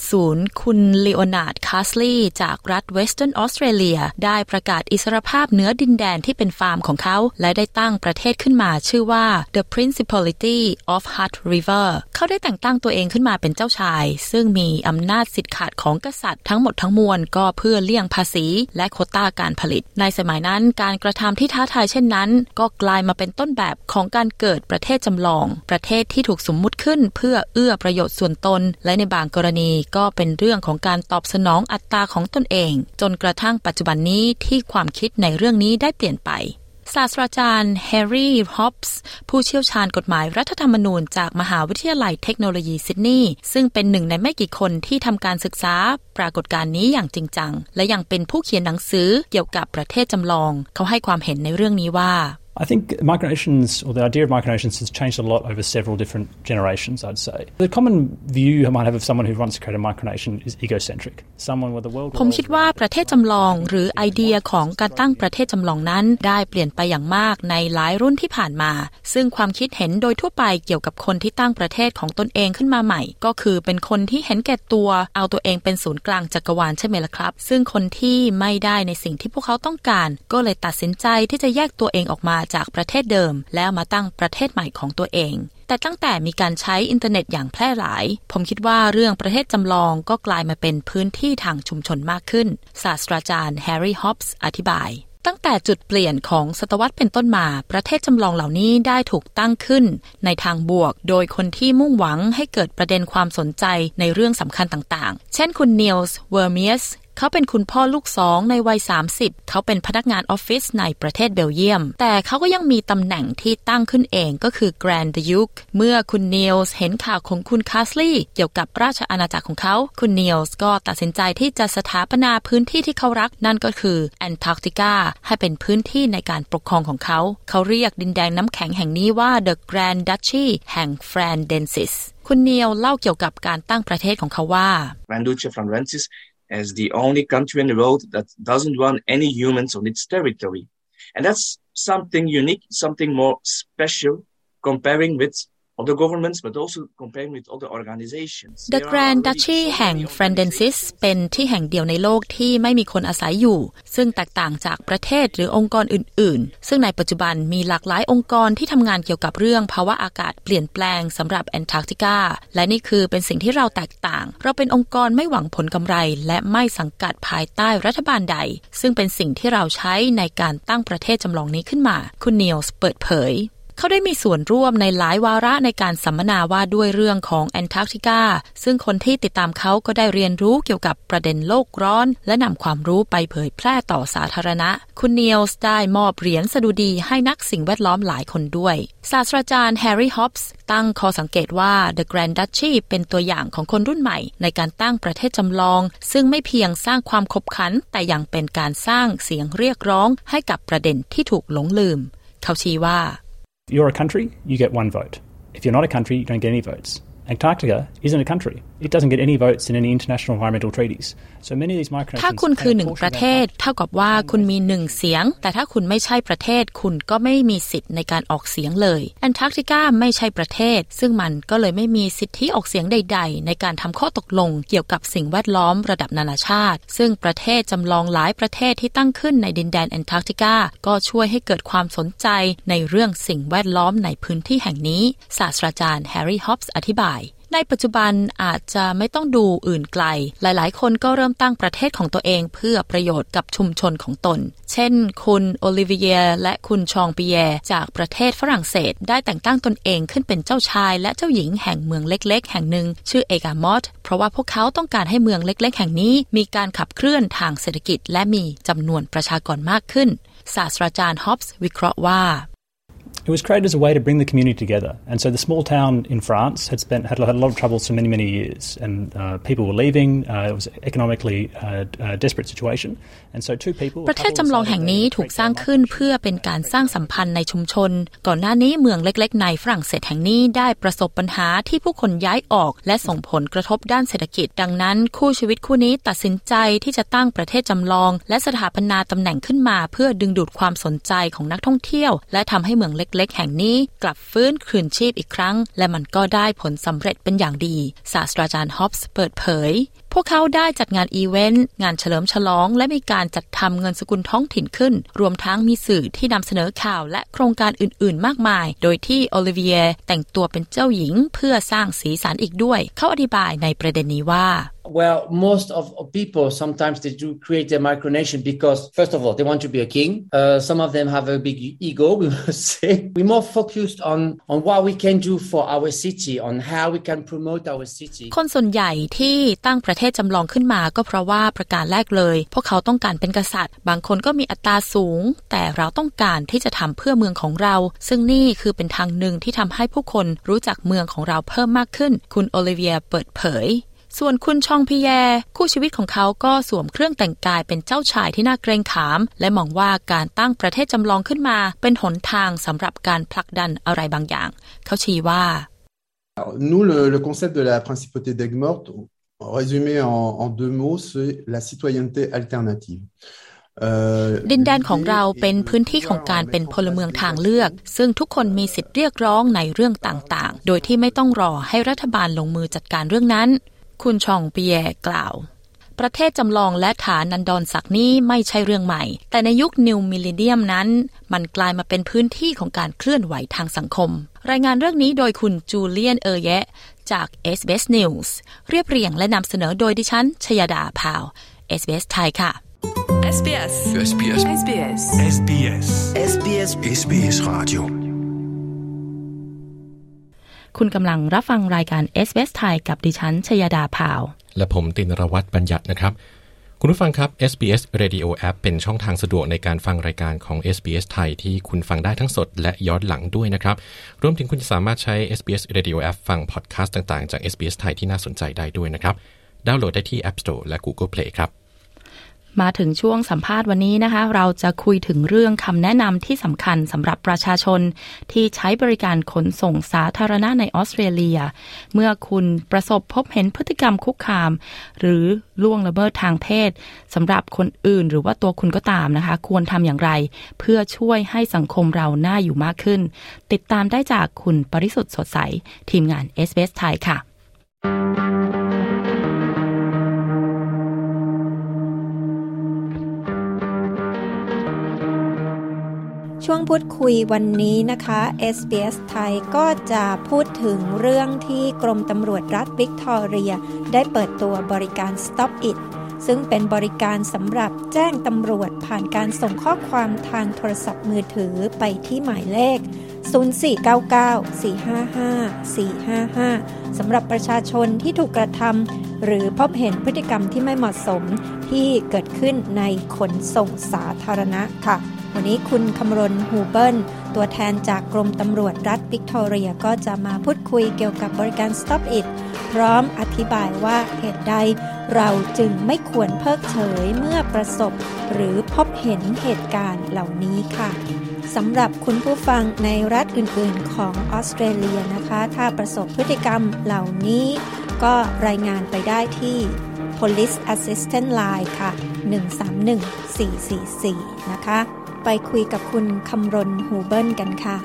1970 คุณลีโอนาร์ดคาสลีจากรัฐเวสเทิร์นออสเตรเลียได้ประกาศอิสรภาพเหนือดินแดนที่เป็นฟาร์มของเขา และได้ตั้งประเทศขึ้นมาชื่อว่า The Principality of Hutt River เขาได้แต่งตั้งตัวเองขึ้นมาเป็นเจ้าชาย ซึ่งมีอำนาจสิทธิ์ขาดของกษัตริย์ทั้งหมดทั้งมวลก็เพื่อเลี่ยงภาษี และโควตาการผลิต ในสมัยนั้นการกระทำที่ท้าทายเช่นนั้น ก็กลายมาเป็นต้นแบบของการเกิดประเทศจำลอง ประเทศที่ถูกสมมุติขึ้นเพื่อเอื้อประโยชน์ส่วนตนและและในบางกรณีก็เป็นเรื่องของการตอบสนองอัตตาของตนเอง จนกระทั่งปัจจุบันนี้ที่ความคิดในเรื่องนี้ได้เปลี่ยนไปศาสตราจารย์แฮร์รี่ฮอปส์ผู้เชี่ยวชาญกฎหมายรัฐธรรมนูญจากมหาวิทยาลัยเทคโนโลยีซิดนีย์ซึ่งเป็นหนึ่งในไม่กี่คนที่ทำการศึกษาปรากฏการณ์นี้อย่างจริงจัง และยังเป็นผู้เขียนหนังสือเกี่ยวกับประเทศจำลอง เขาให้ความเห็นในเรื่องนี้ว่า I think micronations, or the idea of micronations, has changed a lot over several different generations, I'd say. The common view you might have of someone who wants to create a micronation is egocentric. Someone with the world. ผมคิดว่าประเทศจำลองหรือไอเดียของการตั้งประเทศจำลองนั้น ได้เปลี่ยนไปอย่างมากในหลายรุ่นที่ผ่านมา ซึ่งความคิดเห็นโดยทั่วไปเกี่ยวกับคนที่ตั้งประเทศของตนเองขึ้นมาใหม่ ก็คือเป็นคนที่เห็นแก่ตัว เอาตัวเองเป็นศูนย์กลางจักรวาลใช่ไหมล่ะครับ ซึ่งคนที่ไม่ได้ในสิ่งที่พวกเขาต้องการ ก็เลยตัดสินใจที่จะแยกตัวเองออกมาจากประเทศเดิม แล้วมาตั้งประเทศใหม่ของตัวเอง แต่ตั้งแต่มีการใช้อินเทอร์เน็ตอย่างแพร่หลาย ผมคิดว่าเรื่องประเทศจำลองก็กลายมาเป็นพื้นที่ทางชุมชนมากขึ้น ศาสตราจารย์แฮร์รี่ฮอปส์อธิบายตั้งแต่จุดเปลี่ยนของศตวรรษเป็นต้นมา ประเทศจำลองเหล่านี้ได้ถูกตั้งขึ้น ในทางบวก โดยคนที่มุ่งหวังให้เกิดประเด็นความสนใจในเรื่องสำคัญต่างๆ เช่นคุณนิลส์เวอร์เมียส เขาเป็นคุณพ่อลูกสองในวัย 30 เขาเป็นพนักงานออฟฟิศในประเทศเบลเยียม แต่เขาก็ยังมีตำแหน่งที่ตั้งขึ้นเองก็คือ Grand Duke เมื่อคุณนิลส์เห็นข่าวของคุณคาสลีย์เกี่ยวกับราชอาณาจักรของเขา คุณนิลส์ก็ตัดสินใจที่จะสถาปนาพื้นที่ที่เขารักนั่นก็คือแอนตาร์กติกาให้เป็นพื้นที่ในการปกครองของเขา เขาเรียกดินแดนน้ำแข็งแห่งนี้ว่า The Grand Duchy แห่ง Frandensis คุณเนียลเล่าเกี่ยวกับการตั้งประเทศของเขาว่า Grand Duchy of Frandensis as the only country in the world that doesn't want any humans on its territory. And that's something unique, something more special comparing with other governments, but also comparing with other organizations. The Grand Duchy แห่ง Frandensis เป็นที่แห่งเดียวในโลกที่ไม่มีคนอาศัยอยู่ ซึ่งแตกต่างจากประเทศหรือองค์กรอื่น ๆ ซึ่งในปัจจุบันมีหลากหลายองค์กรที่ทำงานเกี่ยวกับเรื่องภาวะอากาศเปลี่ยนแปลงสำหรับแอนตาร์กติกา และนี่คือเป็นสิ่งที่เราแตกต่าง เราเป็นองค์กรไม่หวังผลกำไร และไม่สังกัดภายใต้รัฐบาลใด ซึ่งเป็นสิ่งที่เราใช้ในการตั้งประเทศจำลองนี้ขึ้นมา คุณนิลส์เปิดเผย เขาได้มีส่วนร่วมในหลายวาระในการสัมมนาว่าด้วยเรื่องของแอนตาร์กติกา ซึ่งคนที่ติดตามเขาก็ได้เรียนรู้เกี่ยวกับประเด็นโลกร้อน และนำความรู้ไปเผยแพร่ต่อสาธารณะ คุณนิลส์ได้มอบเหรียญสดุดีให้นักสิ่งแวดล้อมหลายคนด้วย ศาสตราจารย์แฮร์รี่ฮอปส์ตั้งข้อสังเกตว่า The Grand Duchy เป็นตัวอย่างของคนรุ่นใหม่ ในการตั้งประเทศจำลอง ซึ่งไม่เพียงสร้างความขบขัน แต่ยังเป็นการสร้างเสียงเรียกร้องให้กับประเด็นที่ถูกหลงลืม เขาชี้ว่า you're a country, you get one vote. If you're not a country, you don't get any votes. Antarctica isn't a country. It doesn't get any votes in any international environmental treaties. So many of these micronations ถ้าคุณคือหนึ่ง pay a ประ portion เท of ศ their เท่ากับว่าคุณมีหนึ่งเสียง แต่ถ้าคุณไม่ใช่ประเทศ คุณก็ไม่มีสิทธิ์ในการออกเสียงเลยแอนตาร์กติกาไม่ใช่ประเทศ ซึ่งมันก็เลยไม่มีสิทธิออกเสียงใด ๆ ในการทำข้อตกลง เกี่ยวกับสิ่งแวดล้อมระดับนานาชาติ ซึ่งประเทศจำลองหลายประเทศที่ตั้งขึ้นในดินแดนแอนตาร์กติกาก็ช่วยให้เกิดความสนใจในเรื่องสิ่งแวดล้อมในพื้นที่แห่งนี้ ศาสตราจารย์แฮร์รี่ฮอปส์อธิบาย ในปัจจุบันอาจจะไม่ต้องดูอื่นไกล หลายๆ คนก็เริ่มตั้งประเทศของตัวเองเพื่อประโยชน์กับชุมชนของตน เช่น คุณโอลิเวียและคุณชองปีแยจากประเทศฝรั่งเศส ได้แต่งตั้งตนเองขึ้นเป็นเจ้าชายและเจ้าหญิงแห่งเมืองเล็ก ๆ แห่งหนึ่ง ชื่อเอกามอตเพราะว่าพวกเขาต้องการให้เมืองเล็ก ๆ แห่งนี้ มีการขับเคลื่อนทางเศรษฐกิจ และมีจำนวนประชากรมากขึ้น ศาสตราจารย์ฮอปส์วิเคราะห์ว่า It was created as a way to bring the community together. And so the small town in France had spent had, had a lot of troubles for many, many years. And uh, people were leaving. Uh, it was an economically uh, uh, desperate situation. And so two people... ประเทศจำลองแห่งนี้ถูกสร้างขึ้นเพื่อเป็นการสร้างสัมพันธ์ในชุมชน ก่อนหน้านี้เมืองเล็ก ๆ ในฝรั่งเศสแห่งนี้ได้ประสบปัญหาที่ผู้คนย้ายออก และส่งผลกระทบด้านเศรษฐกิจ ดังนั้น คู่ชีวิตคู่นี้ตัดสินใจที่จะตั้งประเทศจำลอง และสถาปนาตำแหน่งขึ้นมา เพื่อดึงดูดความสนใจของนักท่องเที่ยว และทำให้เมืองเล็กๆ แห่งนี้กลับฟื้นคืนชีพอีกครั้ง และมันก็ได้ผลสำเร็จเป็นอย่างดี ศาสตราจารย์ฮอปส์เปิดเผย พวกเขาได้จัดงานอีเวนต์ งานเฉลิมฉลอง และมีการจัดทำเงินสกุลท้องถิ่นขึ้น รวมทั้งมีสื่อที่นำเสนอข่าวและโครงการอื่นๆ มากมาย โดยที่โอลิเวียแต่งตัวเป็นเจ้าหญิงเพื่อสร้างสีสันอีกด้วย เขาอธิบายในประเด็นนี้ว่า Well, most of, people sometimes they do create their micronation because, first of all, they want to be a king. Uh, some of them have a big ego, we must say. We're more focused on, on what we can do for our city, on how we can promote our city. คนส่วนใหญ่ที่ตั้งประเททศจำลองขึ้นมาก็เพราะว่าประการแรกเลย พวกเขาต้องการเป็นกษัตริย์ บางคนก็มีอัตราสูง แต่เราต้องการที่จะทำเพื่อเมืองของเรา ซึ่งนี่คือเป็นทางหนึ่งที่ทำให้ผู้คนรู้จักเมืองของเราเพิ่มมากขึ้น คุณโอลิเวียเปิดเผยส่วนคุณชองพิแย คู่ชีวิตของเขาก็สวมเครื่องแต่งกายเป็นเจ้าชายที่น่าเกรงขาม และมองว่าการตั้งประเทศจำลองขึ้นมา เป็นหนทางสำหรับการผลักดันอะไรบางอย่าง เขาชี้ว่า Nous, le, le concept de la principauté d'Aigues-Mortes, résumé en, en deux mots, c'est la citoyenneté alternative. ดินแดนของเราเป็นพื้นที่ของการเป็นพลเมืองทางเลือก ซึ่งทุกคนมีสิทธิ์เรียกร้องในเรื่องต่างๆ โดยที่ไม่ต้องรอให้รัฐบาลลงมือจัดการเรื่องนั้น คุณชองเปียกล่าว ประเทศจำลองและฐานนันดอนศักนี้ไม่ใช่เรื่องใหม่ แต่ในยุคนิวมิลเลนเนียมนั้น มันกลายมาเป็นพื้นที่ของการเคลื่อนไหวทางสังคม รายงานเรื่องนี้โดยคุณจูเลียนเอเยะ จาก SBS News เรียบเรียงและนำเสนอโดยดิฉัน ชยดาพาว SBS ไทยค่ะ SBS SBS SBS SBS SBS SBS Radio คุณกำลังรับฟังรายการ s อ s ไทยกับดิฉัน ชยดาพาว และผมตินรวัตรบัญญัตินะครับ คุณผู้ฟังครับ SBS Radio App เป็นช่องทางสะดวกในการฟังรายการของ SBS ไทยที่คุณฟังได้ทั้งสดและย้อนหลังด้วยนะครับ รวมถึงคุณจะสามารถใช้ SBS Radio App ฟังพอดแคสต์ต่างๆ จาก SBS ไทยที่น่าสนใจได้ด้วยนะครับ ดาวน์โหลดได้ที่ App Store และ Google Play ครับ มาถึงช่วงสัมภาษณ์วันนี้นะคะ เราจะคุยถึงเรื่องคำแนะนำที่สำคัญสำหรับประชาชน ที่ใช้บริการขนส่งสาธารณะในออสเตรเลีย เมื่อคุณประสบพบเห็นพฤติกรรมคุกคาม หรือล่วงละเมิดทางเพศสำหรับคนอื่นหรือว่าตัวคุณก็ตามนะคะ ควรทำอย่างไร เพื่อช่วยให้สังคมเราน่าอยู่มากขึ้น ติดตามได้จากคุณปริสุทธ์สดใส ทีมงานเอสเไทยค่ะ ช่วงพูดคุยวันนี้นะคะ SBS ไทยก็จะพูดถึงเรื่องที่กรมตำรวจรัฐวิกตอเรีย ได้เปิดตัวบริการ Stop It ซึ่งเป็นบริการสำหรับแจ้งตำรวจผ่านการส่งข้อความทางโทรศัพท์มือถือไปที่หมายเลข 0499-455-455 สำหรับประชาชนที่ถูกกระทำหรือพบเห็นพฤติกรรมที่ไม่เหมาะสมที่เกิดขึ้นในขนส่งสาธารณะค่ะ วันนี้คุณคำรณฮูเบิลตัวแทนจากกรมตำรวจรัฐวิกตอเรียก็จะมาพูดคุยเกี่ยวกับบริการ Stop It พร้อมอธิบายว่าเหตุใดเราจึงไม่ควรเพิกเฉยเมื่อประสบ หรือพบเห็นเหตุการณ์เหล่านี้ค่ะสำหรับคุณผู้ฟังในรัฐอื่นๆ ของออสเตรเลียนะคะ ถ้าประสบพฤติกรรมเหล่านี้ ก็รายงานไปได้ที่ Police Assistance Line ค่ะ 131444 นะคะ ไปคุยกับคุณคำรณหูเบิ้ลกันค่ะ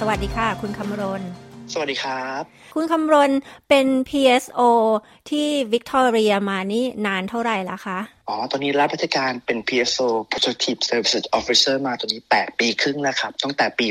สวัสดีค่ะ คุณคำรณ สวัสดีครับ คุณคำรณเป็น PSO ที่วิกตอเรียมานี่นานเท่าไหร่ละคะอ๋อ ตอนนี้รับราชการเป็น PSO Protective Services Officer มาตอนนี้ 8 ปีครึ่งแล้วครับ ตั้งแต่ปี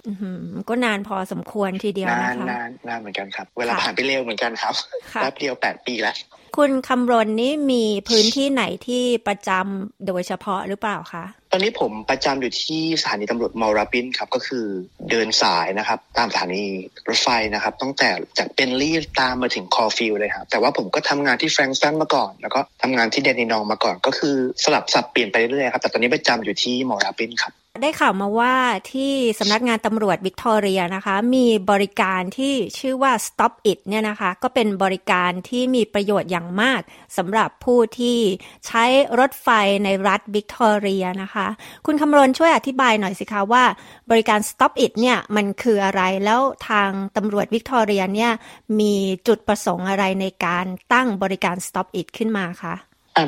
2014ก็นานพอสมควรทีเดียวนะคะนานนานนานเหมือนกันครับ เวลาผ่านไปเร็วเหมือนกันครับแป๊บเดียว 8 ปีแล้วคุณคำรณนี่มีพื้นที่ไหนที่ประจำโดยเฉพาะหรือเปล่าคะตอนนี้ผมประจำอยู่ที่สถานีตำรวจมอลราบินครับก็คือเดินสายนะครับ ตามสถานีรถไฟนะครับ ตั้งแต่จากเบนลี่ตามมาถึงคอลฟิลด์เลยครับแต่ว่าผมก็ทำงานที่แฟรงก์สตันมาก่อน แล้วก็ทำงานที่แดนดินองมาก่อนก็คือสลับสับเปลี่ยนไปเรื่อยๆครับแต่ตอนนี้ประจำอยู่ที่มอราบินครับได้ข่าวมาว่าที่สำนักงานตำรวจวิกตอเรียนะคะ มีบริการที่ชื่อว่า Stop It เนี่ยนะคะ ก็เป็นบริการที่มีประโยชน์อย่างมากสำหรับผู้ที่ใช้รถไฟในรัฐวิกตอเรียนะคะ คุณคำรณช่วยอธิบายหน่อยสิคะว่า บริการ Stop It เนี่ยมันคืออะไรแล้วทางตำรวจวิกตอเรียเนี่ยมีจุดประสงค์อะไรในการตั้งบริการ Stop It ขึ้นมาคะ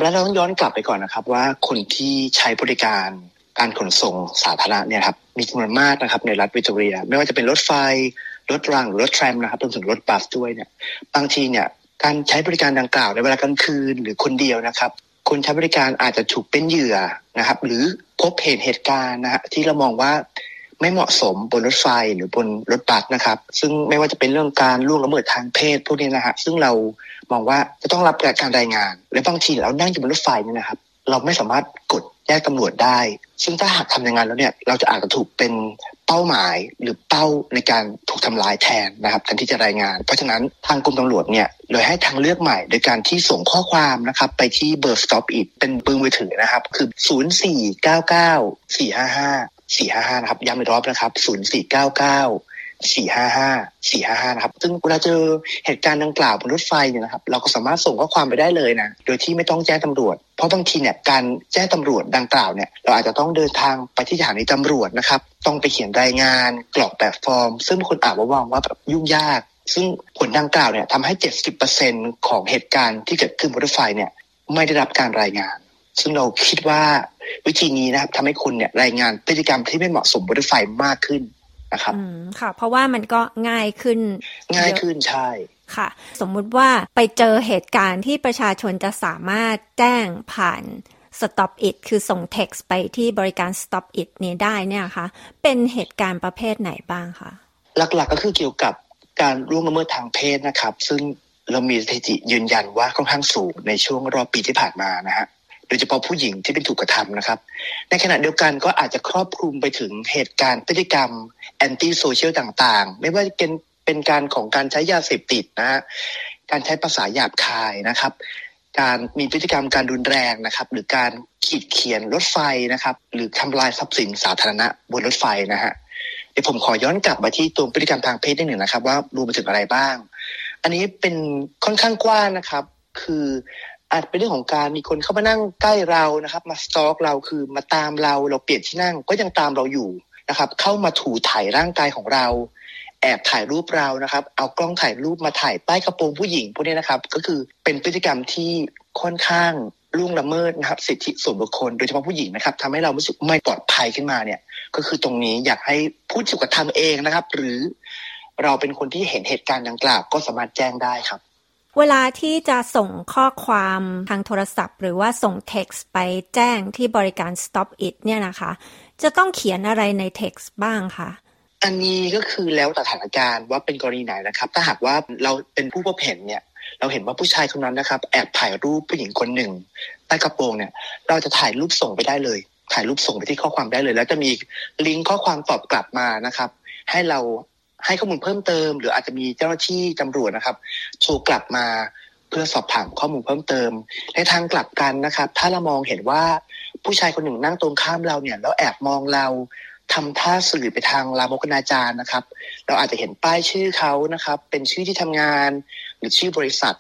แล้วเราต้องย้อนกลับไปก่อนนะครับ ว่าคนที่ใช้บริการการขนส่งสาธารณะเนี่ยครับมีจำนวนมากนะครับในรัฐวิกตอเรีย ไม่ว่าจะเป็นรถไฟ รถรางหรือรถแทรมนะครับรวมถึงรถบัสด้วยเนี่ยบางทีเนี่ยการใช้บริการดังกล่าวในเวลากลางคืนหรือคนเดียวนะครับ คนใช้บริการอาจจะถูกเป็นเหยื่อนะครับ หรือพบเห็นเหตุการณ์นะฮะที่เรามองว่า ไม่เหมาะสมบนรถไฟหรือบนรถบัสนะครับ ซึ่งไม่ว่าจะเป็นเรื่องการล่วงละเมิดทางเพศพวกนี้นะฮะซึ่งเรามองว่าจะต้องรับการรายงาน และบางทีเรานั่งอยู่บนรถไฟเนี่ยนะครับ เราไม่สามารถกดแจ้งตำรวจได้ ซึ่งถ้าหากทำอย่างนั้นแล้วเนี่ย เราจะอาจจะถูกเป็นเป้าหมายหรือเป้าในการถูกทำลายแทนนะครับแทนที่จะรายงาน เพราะฉะนั้นทางกรมตำรวจเนี่ยเลยให้ทางเลือกใหม่ โดยการที่ส่งข้อความนะครับไปที่เบอร์ stop it เป็นเบอร์มือถือนะครับ คือ 0 4 9 9 4 5 5 4 5 5นะครับย้ำอีกรอบนะครับ0 4 9 9 4 5 5 4 5 5นะครับ ซึ่งเวลาเจอเหตุการณ์ดังกล่าวบนรถไฟเนี่ยนะครับ เราก็สามารถส่งข้อความไปได้เลยนะ โดยที่ไม่ต้องแจ้งตำรวจ เพราะบางทีเนี่ยการแจ้งตำรวจดังกล่าวเนี่ย เราอาจจะต้องเดินทางไปที่สถานีตำรวจนะครับ ต้องไปเขียนรายงานกรอกแบบฟอร์ม ซึ่งคนอาจว่ามองว่าแบบยุ่งยาก ซึ่งผลดังกล่าวเนี่ยทำให้ 70%ของเหตุการณ์ที่เกิดขึ้นบนรถไฟเนี่ยไม่ได้รับการรายงาน ซึ่งเราคิดว่า วิธีนี้นะครับทำให้คุณเนี่ยรายงานพฤติกรรมที่ไม่เหมาะสมบนรถไฟมากขึ้นนะครับอืมค่ะ เพราะว่ามันก็ง่ายขึ้น ง่ายขึ้นใช่ค่ะ สมมุติว่าไปเจอเหตุการณ์ที่ประชาชนจะสามารถแจ้งผ่าน Stop It คือส่ง text ไปที่บริการ Stop It นี้ได้เนี่ยคะเป็นเหตุการณ์ประเภทไหนบ้างคะหลักๆก็คือเกี่ยวกับการร่วงละเมิดทางเพศนะครับ ซึ่งเรามีสถิติยืนยันว่าค่อนข้างสูงในช่วงรอบปีที่ผ่านมานะฮะ โดยเฉพาะผู้หญิงที่เป็นถูกกระทำนะครับ ในขณะเดียวกันก็อาจจะครอบคลุมไปถึงเหตุการณ์พฤติกรรม anti-social ต่างๆ ไม่ว่าจะเป็นเป็นการของการใช้ยาเสพติดนะฮะการใช้ภาษาหยาบคายนะครับ การมีพฤติกรรมการรุนแรงนะครับ หรือการขีดเขียนรถไฟนะครับ หรือทำลายทรัพย์สินสาธารณะบนรถไฟนะฮะเดี๋ยวผมขอย้อนกลับมาที่ตัวพฤติกรรมทางเพศนิดหนึ่งนะครับ ว่ารวมไปถึงอะไรบ้าง อันนี้เป็นค่อนข้างกว้างนะครับ คือ อาจเป็นเรื่องของการมีคนเข้ามานั่งใกล้เรานะครับ มาสตอกเราคือมาตามเราเราเปลี่ยนที่นั่งก็ยังตามเราอยู่นะครับ เข้ามาถูถ่ายร่างกายของเรา แอบถ่ายรูปเรานะครับ เอากล้องถ่ายรูปมาถ่ายใต้กระโปรงผู้หญิงพวกนี้นะครับ ก็คือเป็นพฤติกรรมที่ค่อนข้างล่วงละเมิดนะครับ สิทธิส่วนบุคคลโดยเฉพาะผู้หญิงนะครับทำให้เรารู้สึกไม่ปลอดภัยขึ้นมาเนี่ย ก็คือตรงนี้อยากให้ผู้ถูกกระทำเองนะครับ หรือเราเป็นคนที่เห็นเหตุการณ์ดังกล่าวก็สามารถแจ้งได้ครับ เวลาที่จะส่งข้อความทางโทรศัพท์ หรือว่าส่ง text ไปแจ้งที่บริการ Stop It เนี่ยนะคะ จะต้องเขียนอะไรใน text บ้างคะอันนี้ก็คือแล้วแต่สถานการณ์ว่าเป็นกรณีไหนนะครับ ถ้าหากว่าเราเป็นผู้พบเห็นเนี่ย เราเห็นว่าผู้ชายคนนั้นนะครับ แอบถ่ายรูปผู้หญิงคนหนึ่งใต้กระโปรงเนี่ย เราจะถ่ายรูปส่งไปได้เลย ถ่ายรูปส่งไปที่ข้อความได้เลย แล้วจะมีลิงก์ข้อความตอบกลับมานะครับ ให้เรา ให้ข้อมูลเพิ่มเติม หรืออาจจะมีเจ้าหน้าที่ตำรวจนะครับโทรกลับมาเพื่อสอบถามข้อมูลเพิ่มเติม ในทางกลับกันนะครับ ถ้าเรามองเห็นว่าผู้ชายคนหนึ่งนั่งตรงข้ามเราเนี่ยแล้วแอบมองเราทำท่าสื่อไปทางลามกนาจารนะครับ เราอาจจะเห็นป้ายชื่อเขานะครับ เป็นชื่อที่ทำงาน หรือชื่อบริษัท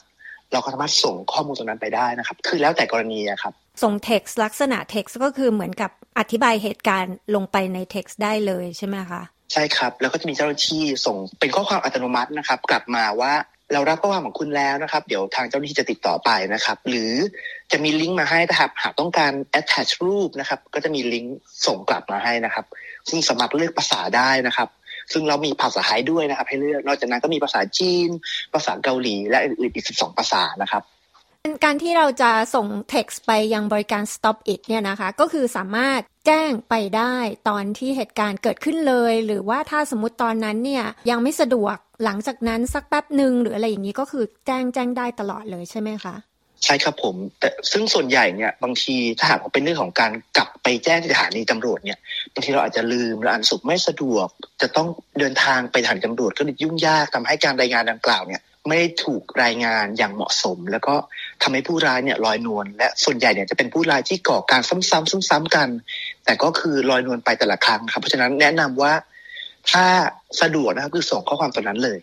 เราก็สามารถส่งข้อมูลตรงนั้นไปได้นะครับ คือแล้วแต่กรณีอะครับ ส่ง text ลักษณะ text ก็คือเหมือนกับอธิบายเหตุการณ์ลงไปใน text ได้เลยใช่ไหมคะ ใช่ครับ แล้วก็จะมีเจ้าหน้าที่ส่งเป็นข้อความอัตโนมัตินะครับ กลับมาว่าเรารับข้อความของคุณแล้วนะครับ เดี๋ยวทางเจ้าหน้าที่จะติดต่อไปนะครับ หรือจะมีลิงก์มาให้นะครับหากต้องการ attach รูปนะครับ ก็จะมีลิงก์ส่งกลับมาให้นะครับ ซึ่งสามารถเลือกภาษาได้นะครับ ซึ่งเรามีภาษาไทยด้วยนะครับ ให้เลือกนอกจากนั้นก็มีภาษาจีน ภาษาเกาหลี และอื่นๆอีก 12 ภาษานะครับ การที่เราจะส่ง text ไปยังบริการ stop it เนี่ยนะคะ ก็คือสามารถแจ้งไปได้ตอนที่เหตุการณ์เกิดขึ้นเลย หรือว่าถ้าสมมติตอนนั้นเนี่ยยังไม่สะดวกหลังจากนั้นสักแป๊บหนึ่งหรืออะไรอย่างนี้ก็คือแจ้งแจ้งได้ตลอดเลยใช่ไหมคะใช่ครับผมแต่ซึ่งส่วนใหญ่เนี่ยบางทีถ้าหากว่าเป็นเรื่องของการกลับไปแจ้งสถานีตำรวจเนี่ยบางทีเราอาจจะลืมหรืออันสุขไม่สะดวก จะต้องเดินทางไปสถานีตำรวจก็เลยยุ่งยากทำให้การรายงานดังกล่าวเนี่ยไม่ได้ถูกรายงานอย่างเหมาะสม แล้วก็ ทำให้ผู้ร้ายเนี่ยลอยนวลและส่วนใหญ่เนี่ยจะเป็นผู้ร้ายที่ก่อการซ้ำๆซ้ำๆกัน แต่ก็คือลอยนวลไปแต่ละครั้งครับเพราะฉะนั้นแนะนำว่าถ้าสะดวกนะครับคือส่งข้อความตัวนั้นเลย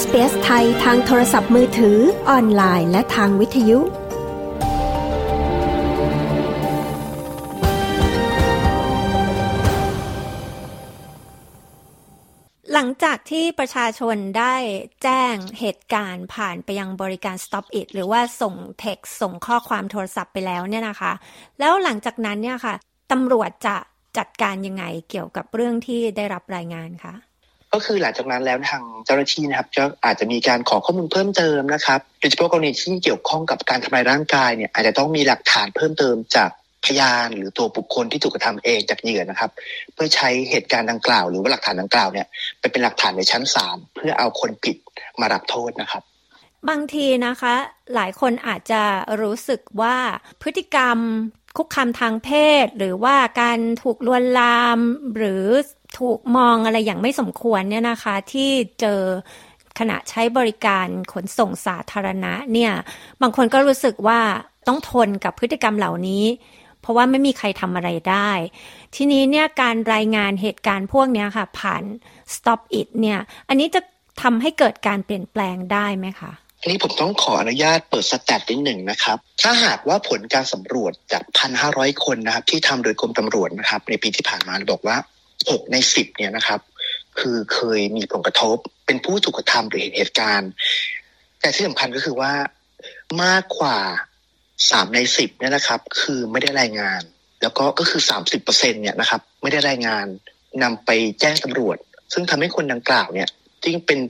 SBS ไทยทางโทรศัพท์มือถือออนไลน์ และทางวิทยุ หลังจากที่ประชาชนได้แจ้งเหตุการณ์ผ่านไปยังบริการ Stop It หรือว่าส่งเท็กส่งข้อความโทรศัพท์ไปแล้วเนี่ยนะคะ แล้วหลังจากนั้นเนี่ยค่ะตำรวจจะจัดการยังไงเกี่ยวกับเรื่องที่ได้รับรายงานคะก็คือหลังจากนั้นแล้วทางเจ้าหน้าที่นะครับจะอาจจะมีการขอข้อมูลเพิ่มเติมนะครับโดยเฉพาะกรณีที่เกี่ยวข้องกับการทำลายร่างกายเนี่ยอาจจะต้องมีหลักฐานเพิ่มเติมจาก พยานหรือตัวบุคคลที่ถูกกระทำเองจากเหยื่อนะครับ เพื่อใช้เหตุการณ์ดังกล่าว หรือว่าหลักฐานดังกล่าวเนี่ยไปเป็นหลักฐานในชั้นศาลเพื่อเอาคนผิดมารับโทษนะครับ บางทีนะคะ หลายคนอาจจะรู้สึกว่าพฤติกรรมคุกคามทางเพศ หรือว่าการถูกลวนลาม หรือถูกมองอะไรอย่างไม่สมควรเนี่ยนะคะ ที่เจอขณะใช้บริการขนส่งสาธารณะเนี่ย บางคนก็รู้สึกว่าต้องทนกับพฤติกรรมเหล่านี้ ราะว่าไม่มีใครทำอะไรได้ ทีนี้เนี่ยการรายงานเหตุการณ์พวกนี้ค่ะ ผ่าน stop it เนี่ย อันนี้จะทำให้เกิดการเปลี่ยนแปลงได้ไหมคะอันนี้ผมต้องขออนุญาตเปิดสแตทนิดหนึ่งนะครับ ถ้าหากว่าผลการสำรวจจาก 1,500 คนนะครับ ที่ทำโดยกรมตำรวจนะครับ ในปีที่ผ่านมาบอกว่า 6 ใน 10 เนี่ยนะครับ คือเคยมีผลกระทบ เป็นผู้ถูกกระทำหรือเห็นเหตุการณ์ แต่ที่สำคัญก็คือว่ามากกว่า 3ใน10เนี่ยนะครับ คือไม่ได้รายงาน แล้วก็ก็คือ30%เปอร์เซ็นเนี่ยนะครับ ไม่ได้รายงานนำไปแจ้งตำรวจ ซึ่งทำให้คนดังกล่าวเนี่ยที่เป็น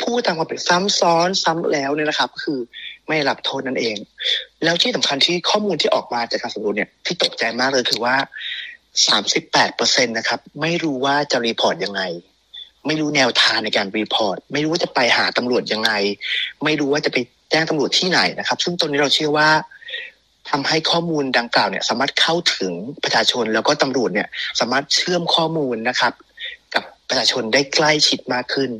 ผู้ทำความผิดซ้ำซ้อนซ้ำแล้วเนี่ยนะครับ คือไม่รับโทษนั่นเอง แล้วที่สำคัญที่ข้อมูลที่ออกมาจากการสำรวจเนี่ยที่ตกใจมากเลยคือว่า38เปอร์เซ็นตนะครับ ไม่รู้ว่าจะ report ยังไง ไม่รู้แนวทางในการ report ไม่รู้ว่าจะไปหาตำรวจยังไง ไม่รู้ว่าจะไปแจ้งตำรวจที่ไหนนะครับ ซึ่งตรงนี้เราเชื่อว่า ทำให้ข้อมูลดังกล่าวเนี่ยสามารถเข้าถึงประชาชนแล้วก็ตำรวจเนี่ยสามารถเชื่อมข้อมูลนะครับ กับประชาชนได้ใกล้ชิดมากขึ้น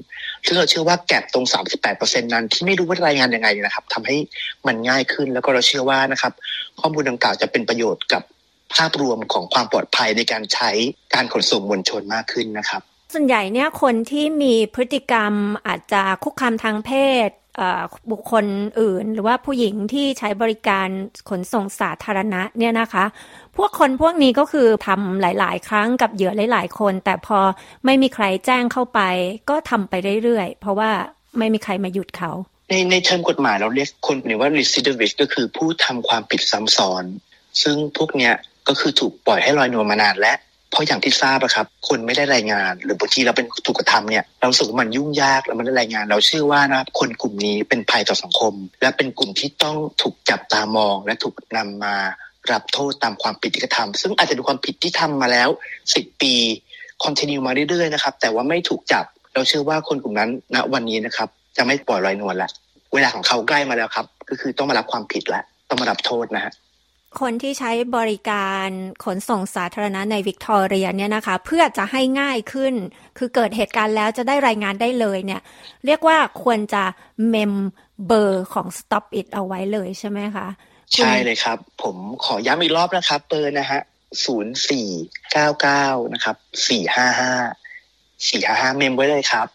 ซึ่งเราเชื่อว่าแกลบตรง 38%นั้นที่ไม่รู้ว่ารายงานยังไงนะครับทำให้มันง่ายขึ้นแล้วก็เราเชื่อว่านะครับ ข้อมูลดังกล่าวจะเป็นประโยชน์กับภาพรวมของความปลอดภัยในการใช้การขนส่งมวลชนมากขึ้นนะครับ ส่วนใหญ่เนี่ยคนที่มีพฤติกรรมอาจจะคุกคามทางเพศ บุคคลอื่น หรือว่าผู้หญิงที่ใช้บริการขนส่งสาธารณะเนี่ยนะคะ พวกคนพวกนี้ก็คือทำหลาย ๆ ครั้งกับเหยื่อหลาย ๆ คน แต่พอไม่มีใครแจ้งเข้าไป ก็ทำไปเรื่อย ๆ เพราะว่าไม่มีใครมาหยุดเขา ในในเชิงกฎหมายเราเรียกคนนี้ว่า recidivist ก็คือผู้ทำความผิดซ้ำซ้อน ซึ่งพวกเนี้ยก็คือถูกปล่อยให้ลอยนวลมานานและ เพราะอย่างที่ทราบอะครับ คนไม่ได้รายงาน หรือบางทีเราเป็นถูกกระทำเนี่ยเราสึกมันยุ่งยากแล้วมันได้รายงาน เราเชื่อว่านะครับคนกลุ่มนี้เป็นภัยต่อสังคม และเป็นกลุ่มที่ต้องถูกจับตามอง และถูกนำมารับโทษตามความผิดที่กระทำซึ่งอาจจะเป็นความผิดที่ทำมาแล้วสิบปีคอนติเนียมาเรื่อยๆนะครับแต่ว่าไม่ถูกจับ เราเชื่อว่าคนกลุ่มนั้นณวันนี้นะครับ จะไม่ปล่อยลอยนวลละเวลาของเขาใกล้มาแล้วครับ ก็คือต้องมารับความผิดแล้วต้องมารับโทษนะฮะ คนที่ใช้บริการขนส่งสาธารณะในวิกตอเรียเนี่ยนะคะ เพื่อจะให้ง่ายขึ้น คือเกิดเหตุการณ์แล้วจะได้รายงานได้เลยเนี่ย เรียกว่าควรจะเมมเบอร์ของ Stop It เอาไว้เลยใช่ไหมคะ ใช่เลยครับ ผมขอย้ำอีกรอบนะครับ เบอร์นะฮะศูนย์สี่เก้าเก้านะครับสี่ห้าห้าสี่ห้าห้าเมมไว้เลยครับ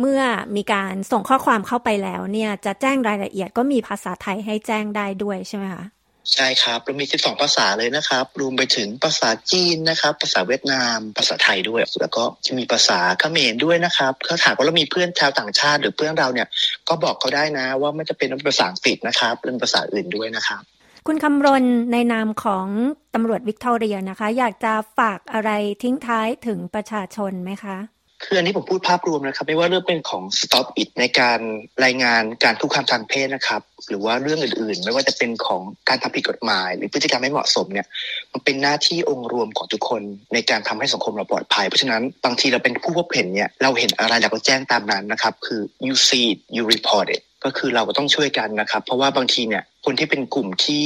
เมื่อมีการส่งข้อความเข้าไปแล้วเนี่ย จะแจ้งรายละเอียดก็มีภาษาไทยให้แจ้งได้ด้วยใช่ไหมคะ ใช่ครับเรามี 12 ภาษาเลยนะครับ รวมไปถึงภาษาจีนนะครับ ภาษาเวียดนาม ภาษาไทยด้วย แล้วก็จะมีภาษาเขมรด้วยนะครับถ้าถามว่าเรามีเพื่อนชาวต่างชาติ หรือเพื่อนเราเนี่ย ก็บอกเขาได้นะ ว่าไม่จะเป็นภาษาอังกฤษนะครับเป็นภาษาอื่นด้วยนะครับ คุณคำรณในนามของตำรวจวิกตอเรียนะคะ อยากจะฝากอะไรทิ้งท้ายถึงประชาชนไหมคะ คืออันนี้ผมพูดภาพรวมนะครับ ไม่ว่าเรื่องเป็นของ Stop It ในการรายงานการคุกคามทางเพศนะครับ หรือว่าเรื่องอื่นๆ ไม่ว่าจะเป็นของการทำผิดกฎหมาย หรือพฤติกรรมไม่เหมาะสมเนี่ยมันเป็นหน้าที่องค์รวมของทุกคนในการทำให้สังคมเราปลอดภัย เพราะฉะนั้นบางทีเราเป็นผู้พบเห็นเนี่ยเราเห็นอะไรเราก็แจ้งตามนั้นนะครับ คือ you see it you report it ก็คือเราก็ต้องช่วยกันนะครับ เพราะว่าบางทีเนี่ยคนที่เป็นกลุ่มที่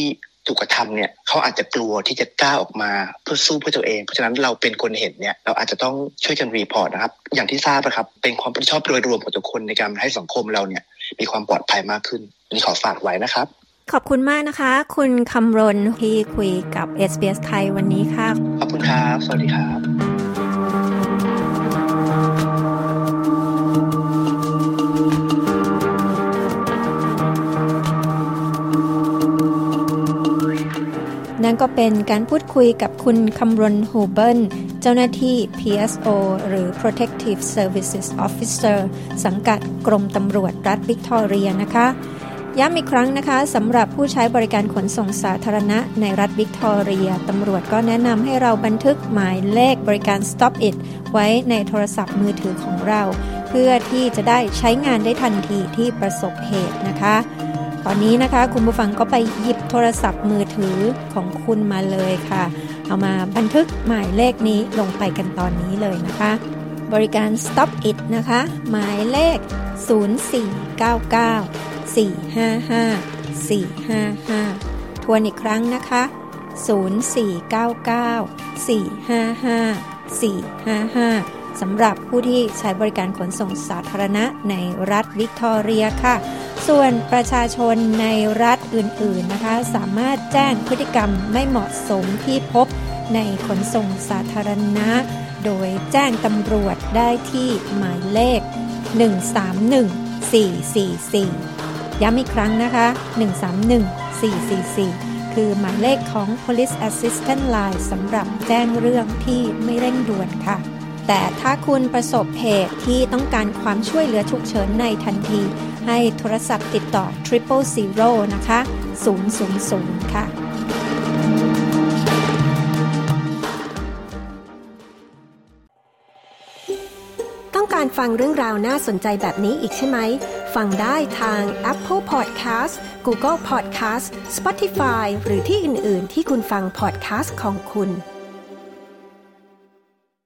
ถูกกระทำเนี่ยเขาอาจจะกลัวที่จะกล้าออกมาเพื่อสู้เพื่อตัวเอง เพราะฉะนั้นเราเป็นคนเห็นเนี่ยเราอาจจะต้องช่วยกันรีพอร์ตนะครับ อย่างที่ทราบนะครับ เป็นความรับผิดชอบโดยรวมของทุกคนในการให้สังคมเราเนี่ยมีความปลอดภัยมากขึ้นนี่ขอฝากไว้นะครับ ขอบคุณมากนะคะ คุณคำรณที่คุยกับ SBS ไทยวันนี้ค่ะ ขอบคุณครับ สวัสดีครับ นั่นก็เป็นการพูดคุยกับคุณคำรณฮูเบิลเจ้าหน้าที่ PSO หรือ Protective Services Officer สังกัดกรมตำรวจรัฐวิกตอเรียนะคะย้ำอีกครั้งนะคะสำหรับผู้ใช้บริการขนส่งสาธารณะในรัฐวิกตอเรียตำรวจก็แนะนำให้เราบันทึกหมายเลขบริการ Stop It ไว้ในโทรศัพท์มือถือของเรา เพื่อที่จะได้ใช้งานได้ทันทีที่ประสบเหตุนะคะ อนนี้นะคะ คุณผู้ฟังก็ไปหยิบโทรศัพท์มือถือของคุณมาเลยค่ะ เอามาบันทึกหมายเลขนี้ลงไปกันตอนนี้เลยนะคะ บริการ Stop It นะคะ หมายเลข 0499 455 455 ทวนอีกครั้งนะคะ 0499 455 455 สำหรับผู้ที่ใช้บริการขนส่งสาธารณะในรัฐวิกตอเรียค่ะ ส่วนประชาชนในรัฐอื่นๆนะคะ สามารถแจ้งพฤติกรรมไม่เหมาะสมที่พบในขนส่งสาธารณะ โดยแจ้งตำรวจได้ที่หมายเลข 131444 ย้ำอีกครั้งนะคะ 131444 คือหมายเลขของ Police Assistant Line สำหรับแจ้งเรื่องที่ไม่เร่งด่วนค่ะ แต่ถ้าคุณประสบเหตุที่ต้องการความช่วยเหลือฉุกเฉินในทันที ให้โทรศัพท์ติดต่อ Triple Zero นะคะ 000 ค่ะต้องการฟังเรื่องราวน่าสนใจแบบนี้อีกใช่ไหม ฟังได้ทาง Apple Podcast Google Podcast Spotify หรือที่อื่น ๆ ที่คุณฟัง podcast ของคุณ